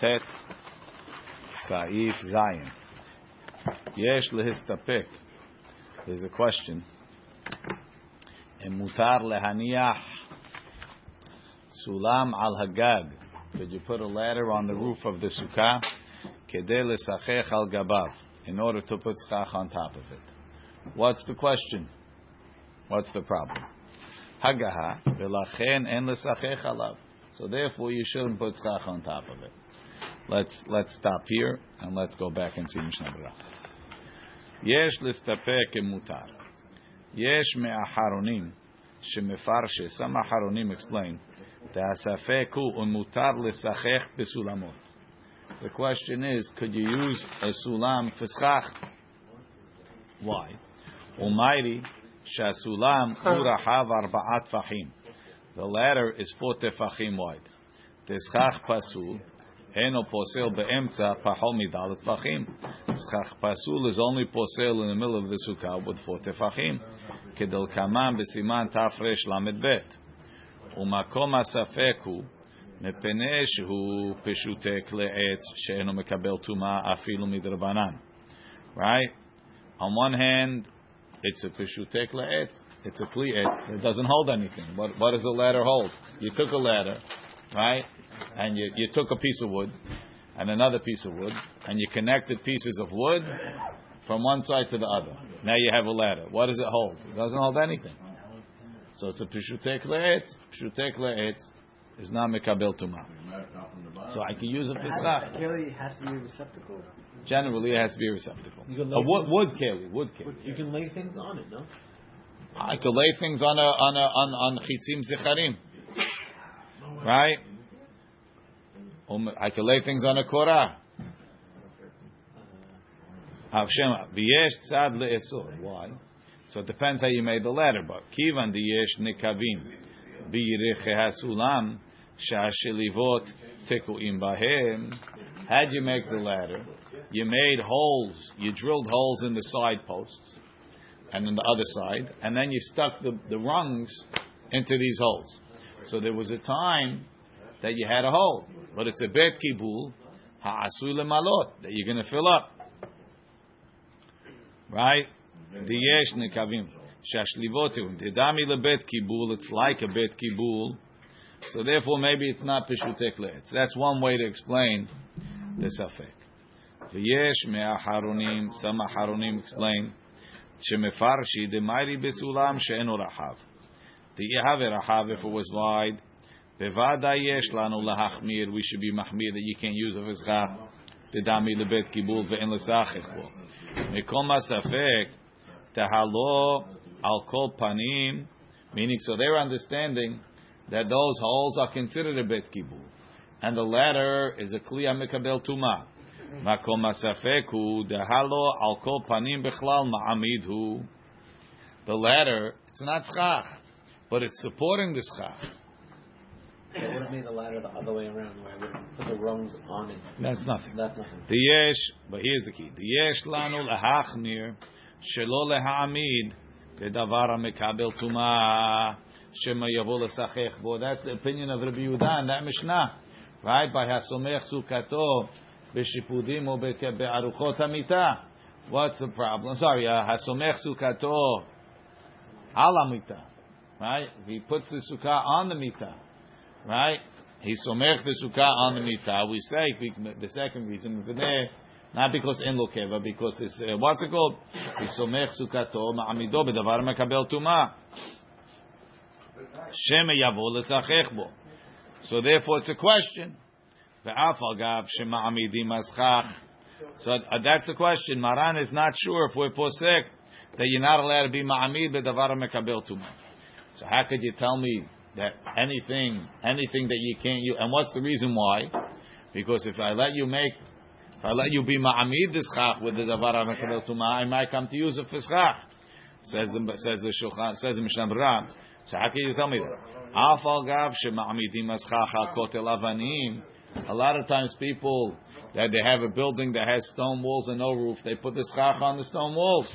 tet saif zayin. Yesh lehistapek. There's a question. Mutar lehaniach sulam al hagag. Could you put a ladder on the roof of the sukkah? Kedei lesachech al gabav. In order to put schach on top of it. What's the question? What's the problem? Hagaha v'lachen en lesachech alav. So therefore, you shouldn't put schach on top of it. Let's let's stop here and let's go back and see Mishnah Berurah. Yesh listapek mutar. Yesh me'aharonim shemefarshe. Some aharonim explain Te'asafeku umutar lesachech besulamot. The question is, could you use a sulam for schach? Why? Almighty shasulam urahav arba'at fahim. The ladder is four tefachim wide. Teschach pasul Eno posel beemtza pahol midal tefachim. Schach pasul is only posel in the middle of the sukkah with four tefachim. Kedel kaman besiman tafresh lamed bet. ומקום הספק הוא מפני שהוא פשוטק לעץ שאינו מקבל טומאה אפילו מדרבנן. Right? On one hand, it's a peshutek la'etz. It's a kli etz. It doesn't hold anything. What, what does a ladder hold? You took a ladder, right? And you, you took a piece of wood and another piece of wood, and you connected pieces of wood from one side to the other. Now you have a ladder. What does it hold? It doesn't hold anything. So it's a pishutek le'etz. Pishutek le'etz is not mekabel tuma. So I can use a pischach. Keli has to be a receptacle. Generally, it has to be a receptacle. You can A lay wood, things- wood keli, wood keli. You can lay things on it, no? I could lay things on a on a on on chitzim zicharim, right? Um, I could lay things on a korah. Why? So it depends how you made the ladder, but kivan diyesh nikavim hasulam sha'ashelivot tekuim bahem. How'd you make the ladder? You made holes. You drilled holes in the side posts and on the other side, and then you stuck the, the rungs into these holes. So there was a time that you had a hole, but it's a bet kibul ha'asu lemalot that you're going to fill up, right? Diyesh nekavim shashlivotim dedami lebet kibul. It's like a bet kibul, so therefore maybe it's not pishutek le'etz. That's one way to explain the safek. V'yesh me'aharonim. Some aharonim explain. שמפרשי דמיירי בסולם שאינו רחב. If it was wide, we should be mahmir that you can't use a vizcha. The dami lebet kibul ve'en lesachich bo. Mikol masafek tehalo al kol panim. Meaning, so they're understanding that those holes are considered a bet kibul, and the latter is a kli amikabel tuma. Makom masafek hu tehalo al kol panim bechlal ma'amid. The latter, it's not schach but it's supporting the schach. It would have made the ladder the other way around, where I would put the rungs on it. That's nothing. That's nothing. The yesh, but here's the key. The yesh lanu lehachmir, shelo lehaamid kedavar mekabel tuma shema yavol esachech Well, That's the opinion of Rabbi Yehuda that Mishnah, right? By hasomech sukato b'shipudim or be'aruchot hamita. What's the problem? Sorry, uh, hasomech sukato alamita. Right? He puts the sukkah on the mitah. Right? He somech the sukkah on the mitah. We say the second reason there, not because in lokeva, because it's uh, what's it called? He somech sukkato ma'amido bedavar mekabel tuma. Sheme yavo lesachech bo. So therefore, it's a question. So uh, that's the question. Maran is not sure if we're posek that you're not allowed to be ma'amid bedavar mekabel tuma. So how could you tell me that anything, anything that you can't use? And what's the reason why? Because if I let you make, if I let you be ma'amid this chach with the davar mekabel tuma, I might come to use it for schach. Says the says the shulchan says the Mishnah Berurah. So how can you tell me that? Gav shema'amidim avanim. A lot of times people that they have a building that has stone walls and no roof, they put the schach on the stone walls.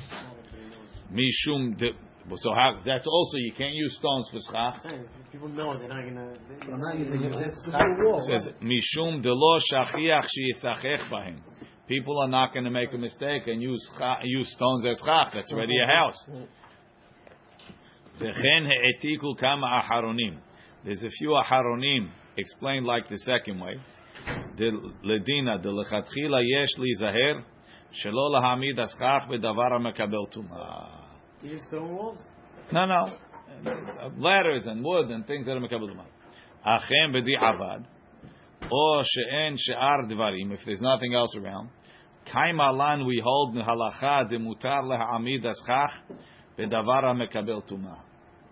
Mishum de So how, that's also you can't use stones for schach. People know they're not gonna. They, I'm not using it. It's a Stop. wall. It says mishum delo shachiach sheyisachech bahim. People are not going to make a mistake and use cha- use stones as chach. That's already a house. V'chen he'etiku kama aharonim. There's a few aharonim explained like the second way. The ledina the lechatchila yesh li zaher shelo lahamid as No, no. Uh, Ladders and wood and things that are mekabel. Achem b'di avad. Or she'en she'ar dvarim. If there's nothing else around. Kaimalan we hold halacha de mutar lehamid as chach mekabel tuma.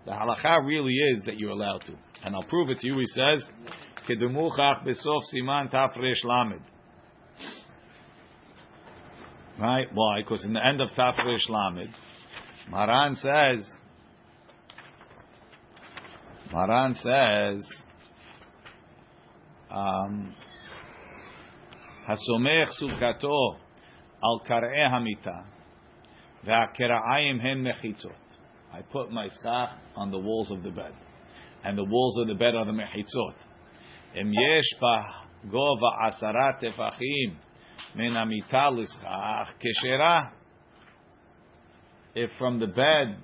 The halacha really is that you're allowed to. And I'll prove it to you. He says, Kedumuchach besof siman tafresh lamed. Right? Why? Because in the end of tafresh lamed, Maran says, Maran says, um, Hasomech sukato al kar'e hamita hen mechitzot. I put my schach on the walls of the bed. And the walls of the bed are the mechitzot. Em yesh ba gova asarat tefachim min amita l'schach keshera. If from the bed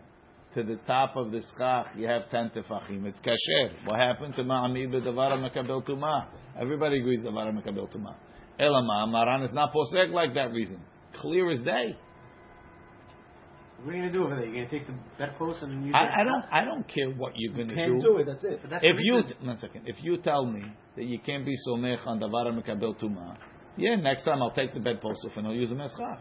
to the top of the schach you have ten tefachim, it's kasher. What happened to ma'amid b'davar mekabel tuma? Everybody agrees davar mekabel tuma. Elama, Maran is not posek like that reason. Clear as day. What are you gonna do over there? You're gonna take the bedpost and use it? I, I don't. I don't care what you're going to do. Can't do it. That's it. That's If you reason. one second, if you tell me that you can't be so somech on davar mekabel tuma, yeah, next time I'll take the bedpost off and I'll use a meschach.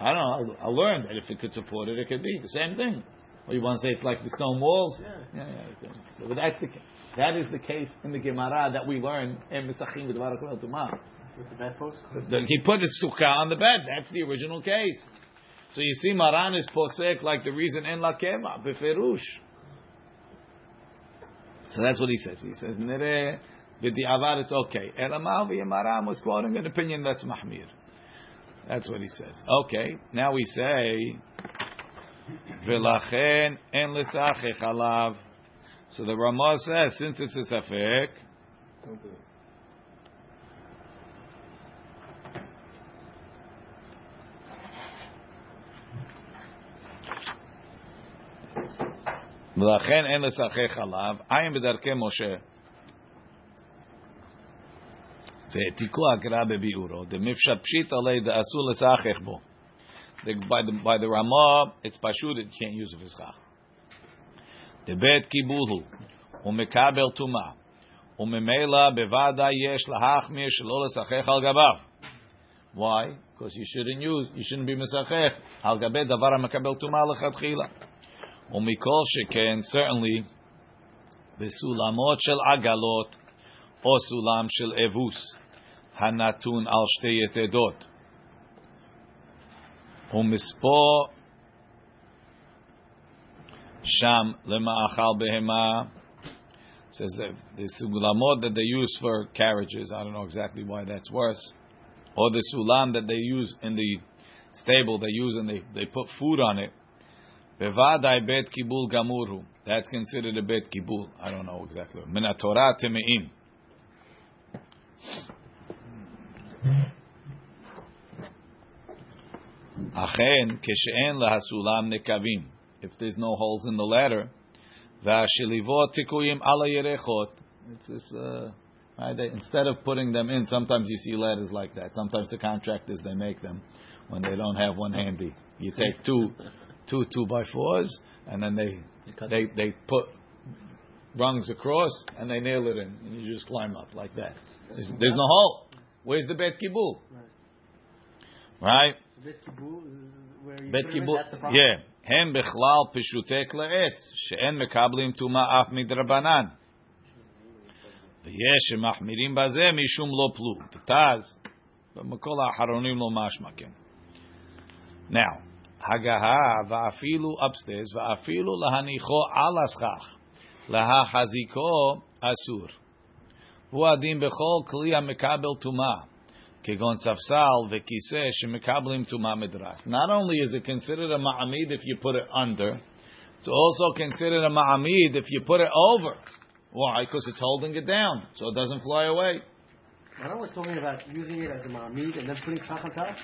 I don't know. I'll, I'll that if it could support it, it could be the same thing. Or you want to say it's like the stone walls? Yeah. yeah, yeah. But that's the that is the case in the Gemara that we learn in Mesachim with tuma. with the bedpost. The- He put his sukkah on the bed. That's the original case. So you see, Maran is posek like the reason in lakeva beferush. So that's what he says. He says nere avad it's okay. Elamav Maran was quoting an opinion that's mahmir. That's what he says. Okay, now we say v'lachen en lesachech alav. So the Ramah says, since it's a safek, Don't do it. ולכן אין לשחק עליו, עין בדרכי משה. והעתיקו הגרא בביאורו, דמפשט פשיט עלי דאסור לשחק בו. The- By the, by the Ramah, it's pashut, it can't use a fischach. דבית קיבול הוא, ומקבל טומאה, וממילא בוודאי יש להחמיר שלא לשחק על גביו. Why? Because you shouldn't use, you shouldn't be משחק על גבי דבר המקבל טומאה לכתחילה. ומכל שכן, certainly, בסולמות של עגלות, או סולם של אבוס, הנתון על שתי יתדות. ומספו שם למאכל בהמה, says that the sulamot that they use for carriages, I don't know exactly why that's worse, or the sulam that they use in the stable, they use and they, they put food on it, Bevadai bet kibul gamuru. That's considered a bet kibul. I don't know exactly. Min Torah temeim. Achen keshe'en lahasulam nekavim. If there's no holes in the ladder, v'ashilivot tikuyim ala yerechot. It's this. Uh, right? They, instead of putting them in, sometimes you see ladders like that. Sometimes the contractors they make them when they don't have one handy. You take two, two two by fours, and then they they they put rungs across and they nail it in, and you just climb up like that. There's, there's no hole. Where's the bet kibul? Right? So bet kibul is where you Bet put 'em in, kibul. That's the problem. Yeah. הם בכלל פשוטי כלעץ, שאין מקבלים טומאה אף מדרבנן. ויש שמחמירים בזה משום לא פלו. תתז, בכל האחרונים לא משמע כן. Now, הגהה ואפילו upstairs, ואפילו להניחו על הסכך, Laha haziko asur. Huadim bechol kliya mekabel tumah. Kegon safsal shemekablim. Not only is it considered a ma'amid if you put it under, it's also considered a ma'amid if you put it over. Why? Because it's holding it down, so it doesn't fly away. Maran was talking about using it as a ma'amid and then putting sach on top.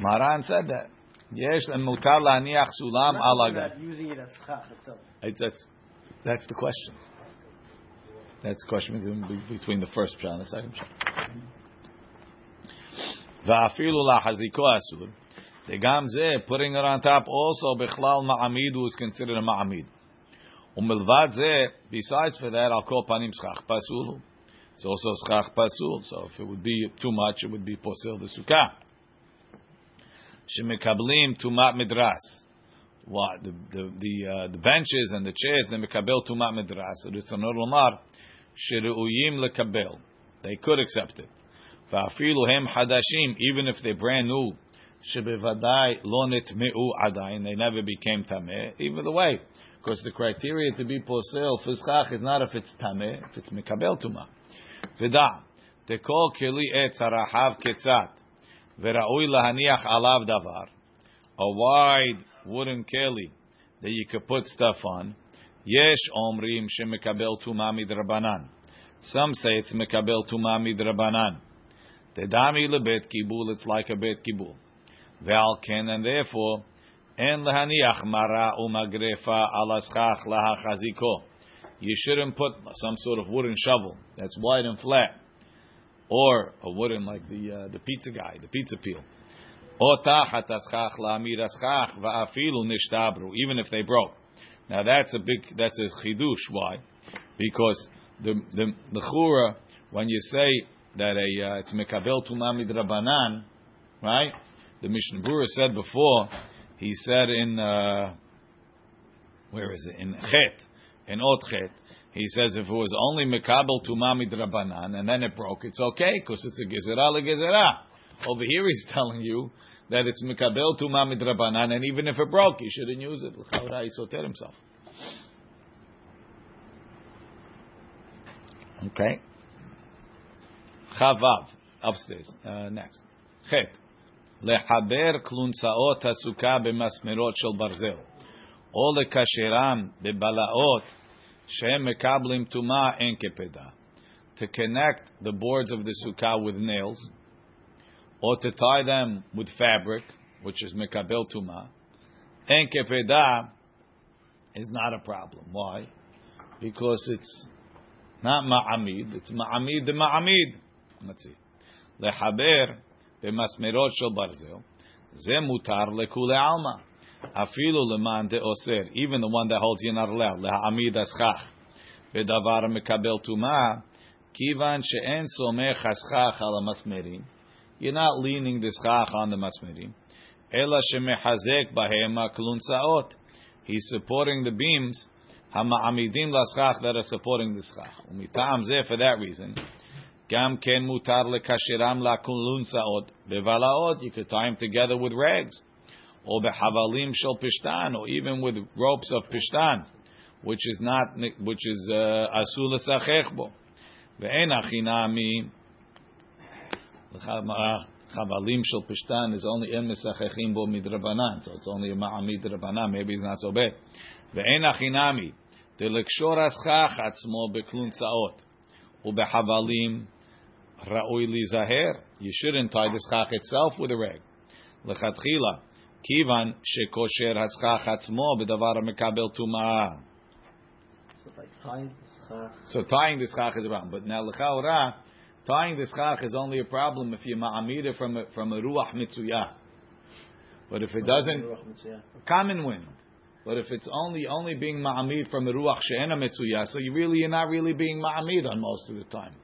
Maran said that. Yes, and mutar la'aniach sulam alaga. Using it as schach itself. It's, it's, that's the question. That's the question between, the first pshat and the second pshat. The gamze putting it on top also bechlal ma'amid was considered a ma'amid. Umilvad ze, besides for that, I'll call panim schach pasul. It's also schach pasul. So if it would be too much, it would be posel the sukkah. Shemekablim tumat midras what the the the, uh, the benches and the chairs they mekabel tumat midras. An lomar sheruuyim lekabel. They could accept it. Va'afilu hem hadashim, even if they're brand new, shebevadai lo nitmeu adayin, they never became tameh. Either way, because the criteria to be posel fischach is not if it's tameh, if it's mekabel tuma. V'da tekol keli etz harahav ketzat v'ra'ui lahaniach alav davar. A wide wooden keli that you could put stuff on. Yesh omrim shemekabel tuma midrabanan. Some say it's mekabel tuma midrabanan. Tedami lebet kibul, it's like a bet kibul. Ve'alken, and therefore, en lehaniach mara umagrefa alaschach lahachaziko. You shouldn't put some sort of wooden shovel that's wide and flat, or a wooden like the uh, the pizza guy, the pizza peel. Even if they broke. Now that's a big, that's a chidush. Why? Because the the the chura, when you say that a uh, it's mekabel tumami drabanan, right? The Mishnah said before. He said in uh, where is it in chet in ot chet. He says if it was only mekabel tumami drabanan and then it broke, it's okay because it's a gezerah legezerah. Over here he's telling you that it's mekabel tumami drabanan and even if it broke, you shouldn't use it. L'chaura, he soter himself. Okay. Chavav, upstairs. Uh, next. Chet. לחבר כלונסאות הסוכה במסמרות של ברזל, או לקשרם בבלעות שהם מקבלים טומאה אין כפדה. To connect the boards of the sukkah with nails, or to tie them with fabric, which is mekabel tuma, en kepeda is not a problem. Why? Because it's not ma'amid, it's ma'amid the ma'amid. Let's see. לחבר במסמרות של ברזל, זה מותר לכולי עלמא. אפילו למען דאוסר, even the one that holds you're not allowed, להעמיד הסכך בדבר המקבל טומאה, כיוון שאין סומך הסכך על המסמרים, you're not leaning this chach on the masmerim. Ela shemehazek bahem klun saot. He's supporting the beams hama'amidim laschach that are supporting this chach. Umitam zeh for that reason. Gam ken mutar lekashiram lakulun saot bevalaot. You could tie them together with rags, or behavalim shel pishtan, or even with ropes of pishtan, which is not which is asula uh, sachechbo. Ve'en achinami. Chavalim shul Pishtan is only emes mesachechim bo midrabanan, so it's only a ma'amid rabanan. Maybe he's not so bad. Ve'en achinami delekshor aschach atzmo beklunzaot ubehavalim ra'oi lizaher. You shouldn't tie the schach itself with a rag. Lechatchila kivan shekosher aschach atzmo bedavar mekabel tumah. So tying the schach is wrong, but now lechaura tying the schach is only a problem if you ma'amida from a, from a ruach mitzuyah. But if it doesn't, common wind. But if it's only only being ma'amid from the ruach she'ena mitzuyah, so you really you're not really being ma'amid on most of the time.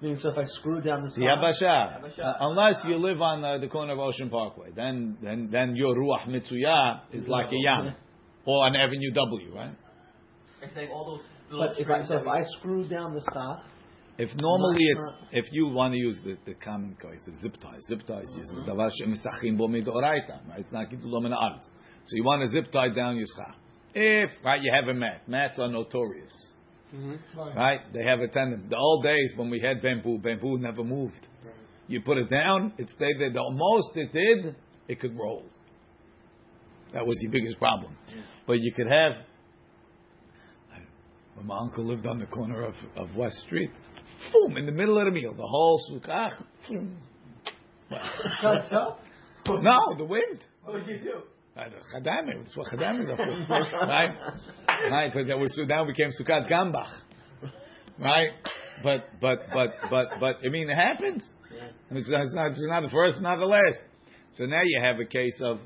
Meaning, so if I screw down the The Yabasha. Uh, unless you live on uh, the corner of Ocean Parkway, then then then your ruach mitzuyah is like a yam or an Avenue W, right? But if I, so if I screw down the stock, If normally Not- it's if you want to use the, the common code, it's a zip tie. Zip tie is just mm-hmm. davar shemisachim bo midoraita. Right? It's not gitulom min haaretz. So you want to zip tie down your schach. If right, you have a mat. Mats are notorious. Mm-hmm. Right? They have a tendency. The old days when we had bamboo, bamboo never moved. You put it down, it stayed there. The most it did, it could roll. That was the biggest problem. But you could have. When my uncle lived on the corner of, of West Street, boom, in the middle of the meal, the whole sukkah. boom. Shuts up. No, the wind. What would you do? Uh, Chadam, that's what Chadam is for. right? Right, but that was, now became Sukkot Gambach. Right? But, but, but, but, but, I mean, it happens. And It's, it's, not, it's not the first, not the last. So now you have a case of,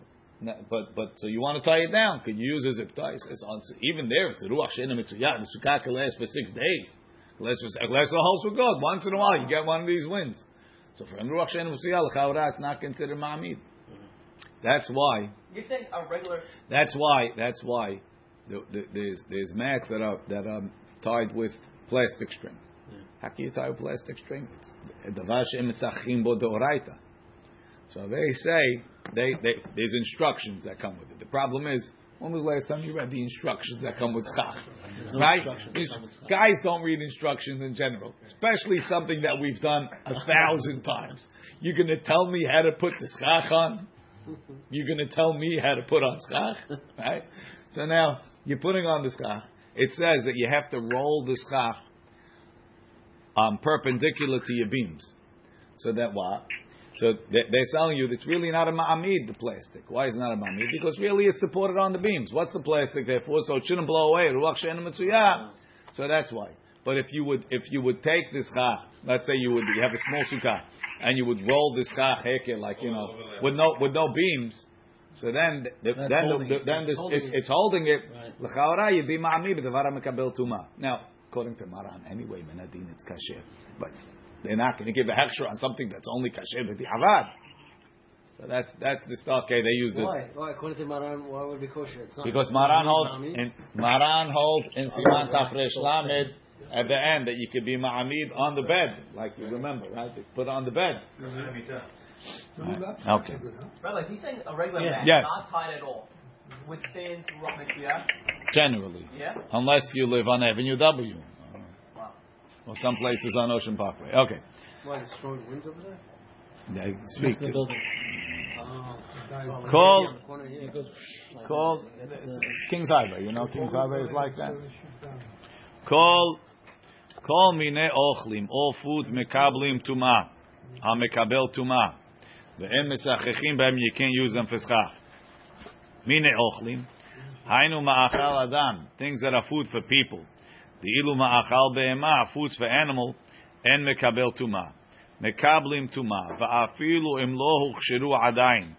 but, but, so you want to tie it down. Could you use a zip tie? It's on, even there, it's a Ruach Shena Mitzuyah. The Sukkah can last for six days. For, lasts the whole Sukkot. Once in a while, you get one of these winds. So for Ruach Shena Mitzuyah, L'chaura, it's not considered Ma'amid. That's why You're saying a regular. that's why. That's why the, the, there's there's mats that are that are tied with plastic string. How can you tie with plastic string? It's bo. So they say they, they there's instructions that come with it. The problem is. When was the last time you read the instructions that come with schach? Right? Guys don't read instructions in general, especially something that we've done a thousand times. You're going to tell me how to put the schach on? You're going to tell me how to put on schach, right? So now you're putting on the schach. It says that you have to roll the schach um, perpendicular to your beams. So that what? So they- they're telling you it's really not a ma'amid, the plastic. Why is it not a ma'amid? Because really it's supported on the beams. What's the plastic there for? So it shouldn't blow away. Ruach she'en mitzuyah. So that's why. But if you would, if you would take this chach, let's say you would, you have a small sukkah, and you would roll this chach heker, like you know, with no with no beams. So then, the, then, the, it. then It's this, holding it's, it. it's holding it. L'chaora you'd be ma'amid b'davar mekabel tuma. Now, according to Maran, anyway, menadin it's kasher, but they're not going to give a hechsher on something that's only kasher b'di'avad. So that's that's the stockade they use. The, Why? Why? According to Maran, why would it be kosher? It's not. because Maran holds in Maran holds in Siman Tafresh Lamed at the end that you could be ma'amid on the bed, like you remember, right? They put on the bed. Right. Okay. Brother, he's saying a regular Yeah. mat, Yes. not tied at all, would stand to Ruach Generally, Yeah. unless you live on Avenue W Wow. Or some places on Ocean Parkway. Okay. Why? There's strong winds over there. Yeah, speak to. Oh. Call- On the. Call it's King's Highway. You know King's Highway is like that. Call call mine ochlim. All foods mekablim tuma. Ha mekabel tuma. Ve'em mesachechim b'hem. You can't use them for schach. Mine ochlim. Hainu ma'achal adam. Things that are food for people. The ilu ma'achal be'ema. Foods for animal. En mekabel tuma. Mekablim tuma. Va'afilu im lo adayin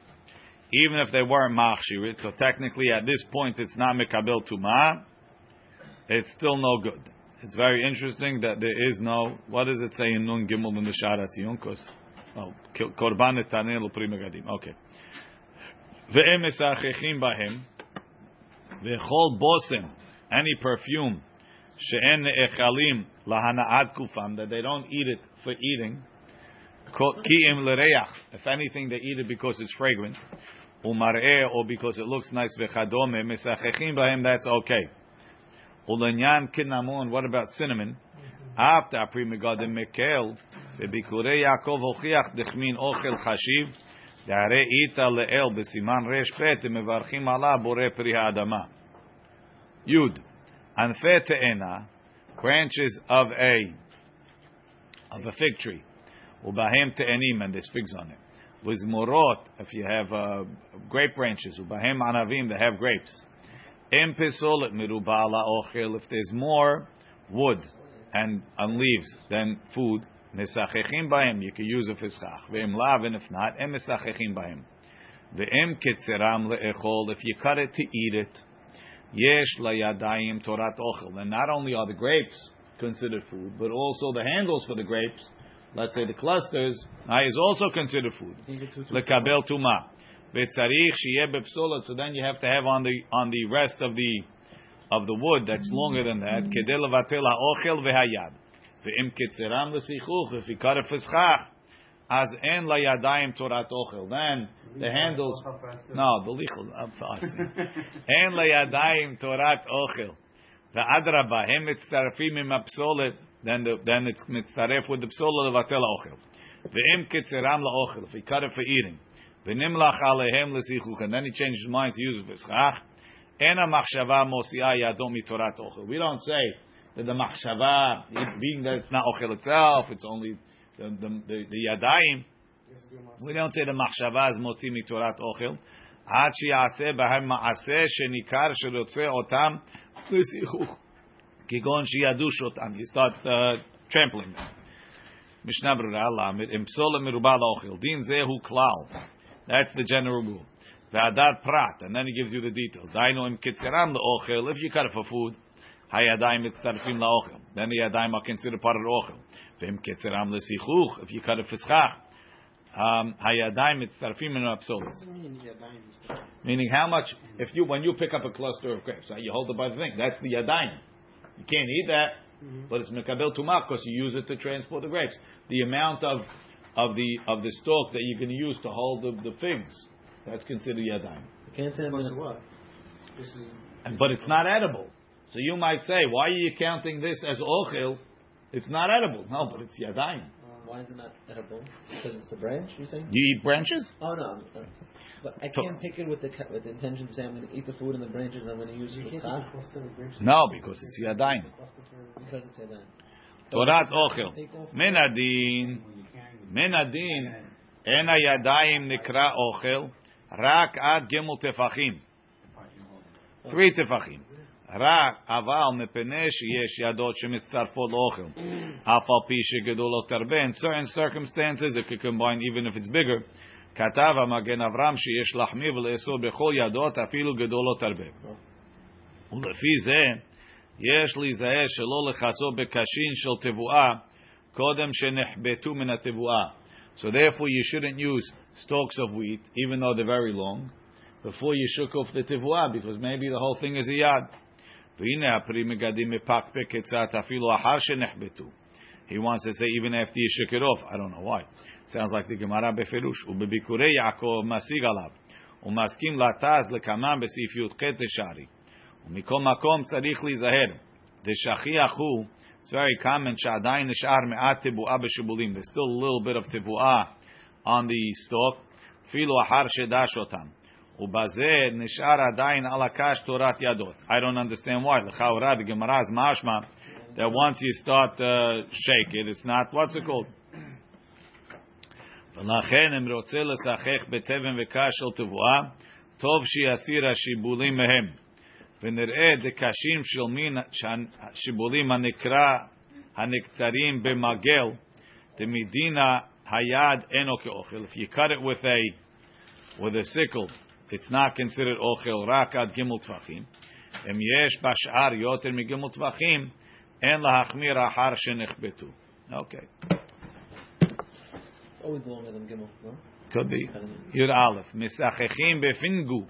even if they weren't machshirit. So technically, at this point, it's not mekabel tuma. It's still no good. It's very interesting that there is no. What does it say in Nun Gimel in the Sharat Yunkos? Oh, korban pri megadim. Okay. Ve'em esachechim bahem. Ve'chol bosem. Any perfume. She'en kufam. That they don't eat it for eating. Ki'im l'reach. If anything, they eat it because it's fragrant. Or because it looks nice. V'chadome. Bahem. That's okay. What about cinnamon? After mekel. Bebikurei Yaakov dechmin ochel chashiv. Anfe te'ena. Branches of a of a fig tree. Ubahem te'enim, and there's figs on it. With morot, if you have uh, grape branches, ubahem anavim, they have grapes. Em pisolet miruba ala ochel, if there's more wood and, leaves than food, mesachechim bahem, you can use it for schach. Ve'em lav, and if not, em mesachechim bahem. Ve'em ketzeram le'echol, if you cut it to eat it, yesh layadayim torat ochel. Then not only are the grapes considered food, but also the handles for the grapes, let's say the clusters, is also considered food. Lekabel tuma. Betzarich sheyeh bepsolat. So then you have to have on the on the rest of the of the wood that's longer than that. Kedei levatel ha'ochel v'hayad. Ve'im ketzeram l'sichuch. If you cut it for schach, as en la layadayim torat ochel. Then the handles. No, the lichel. I'm fast. En layadayim torat ochel. The adraba hem mitzarefim im apsolet. Then the, then it's mitzaref with the psola levatel ochel. Ve'im ketzeram la'ochel. If you cut it for eating. V'nimlach alehem l'sichuch. And then he changed his mind to use v'schach. Ena machshava mosia yadom mitorat ochel. We don't say that the machshava, being that it's not ochel itself, it's only the, the, the, the yadayim. We don't say the machshava is motzi mitorat ochel. עד שיעשה בהם מעשה שניכר שרוצה אותם לשיחוך. כגון שידוש אותם. You start uh, trampling them. משנה ברורה למד, אם פסול מרובה לאוכל. דין זה הוא כלל. That's the general rule. והדר פרט, and then he gives you the details. דהיינו, אם קצרם לאוכל, if you cut it for food, Hayadayim mitzarfim laochel. Then the yadayim are considered part of the ochel. Vim ketzeram lesichuch. If you cut a fischach, um, hayadayim mitzarfim in absolus. Meaning how much? If you when you pick up a cluster of grapes, you hold it by the thing. That's the yadayim. You can't eat that, mm-hmm. but it's mekabel tumah because you use it to transport the grapes. The amount of of the of the stalk that you're going to use to hold the, the figs, that's considered yadayim. You can't say what? This is. But it's not edible. So you might say, why are you counting this as ochil? It's not edible. No, but it's yadayim. Uh, why is it not edible? Because it's a branch. You think? You eat branches? Oh no, but I can't pick it with the with the intention to say I'm going to eat the food and the branches. and I'm going to use it for No, because it's yadayim. Because it's yadayim. Torat ochel. Menadin. Menadin. Ena yadayim nikra ochel. Rak ad gimel tefachim. Three tefachim. רק, אבל מפני שיש ידות שמצטרפות לאוכל, אף על פי שגדולות הרבה, in certain circumstances it could combine even if it's bigger, כתב המגן אברהם שיש להחמיר ולאסור בכל ידות אפילו גדולות הרבה. ולפי זה, יש להיזהר שלא לכסות בקשין של תבואה קודם שנחבטו מן התבואה. So therefore you shouldn't use stalks of wheat, even though they're very long, before you shook off the תבואה, because maybe the whole thing is a yad. והנה הפרי מגדים מפקפק קצת אפילו אחר שנחבטו. He wants to say even after you shook it off. I don't know why. Sounds like the Gemara בפירוש. ובביקורי יעקב משיג עליו. ומסכים לטז לקמם בסעיף י"ח לשערי. ומכל מקום צריך להיזהר. דשכיח הוא, it's very common שעדיין נשאר מעט תבואה בשיבולים. There's still a little bit of תבואה on the stalk, אפילו אחר שדש אותם. ובזה נשאר עדיין על הקש תורת ידות. I don't understand why. לכאורה, the Gemara is משמע that once you start uh, shake it, it's not, what's it called? ולכן אם רוצה לשחק בתבן וקש של תבואה, טוב שיסיר השיבולים מהם. ונראה דקשים של מין השיבולים הנקרא, הנקצרים במגל, דמדינה היד אינו כאוכל. If you cut it with a, with a sickle, it's not considered ochel rak ad gimel tvachim. Em yesh bashar yoter migimel tvachim, en lahachmir ahar shenichbetu. Okay. It's always longer than gimel, no? Could be. Yud aleph. Misachechim befingu.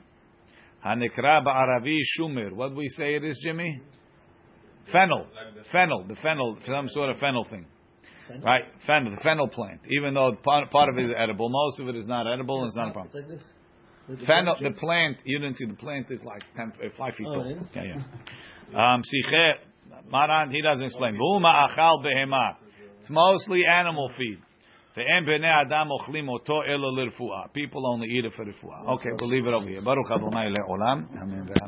Hanikra ba'aravi shumir. What do we say it is, Jimmy? Fennel. Fennel. The fennel. Some sort of fennel thing. Right, fennel, the fennel plant. Even though part, part of it is edible, most of it is not edible, and it's not a problem. It's like this. Fan the plant, you didn't see the plant is like 10, uh, 5 feet tall. Yeah, yeah. Um, Maran, he doesn't explain. It's mostly animal feed. People only eat it for the fuah. Okay, we'll leave it over here. Baruch Adonai le'olam. Amen.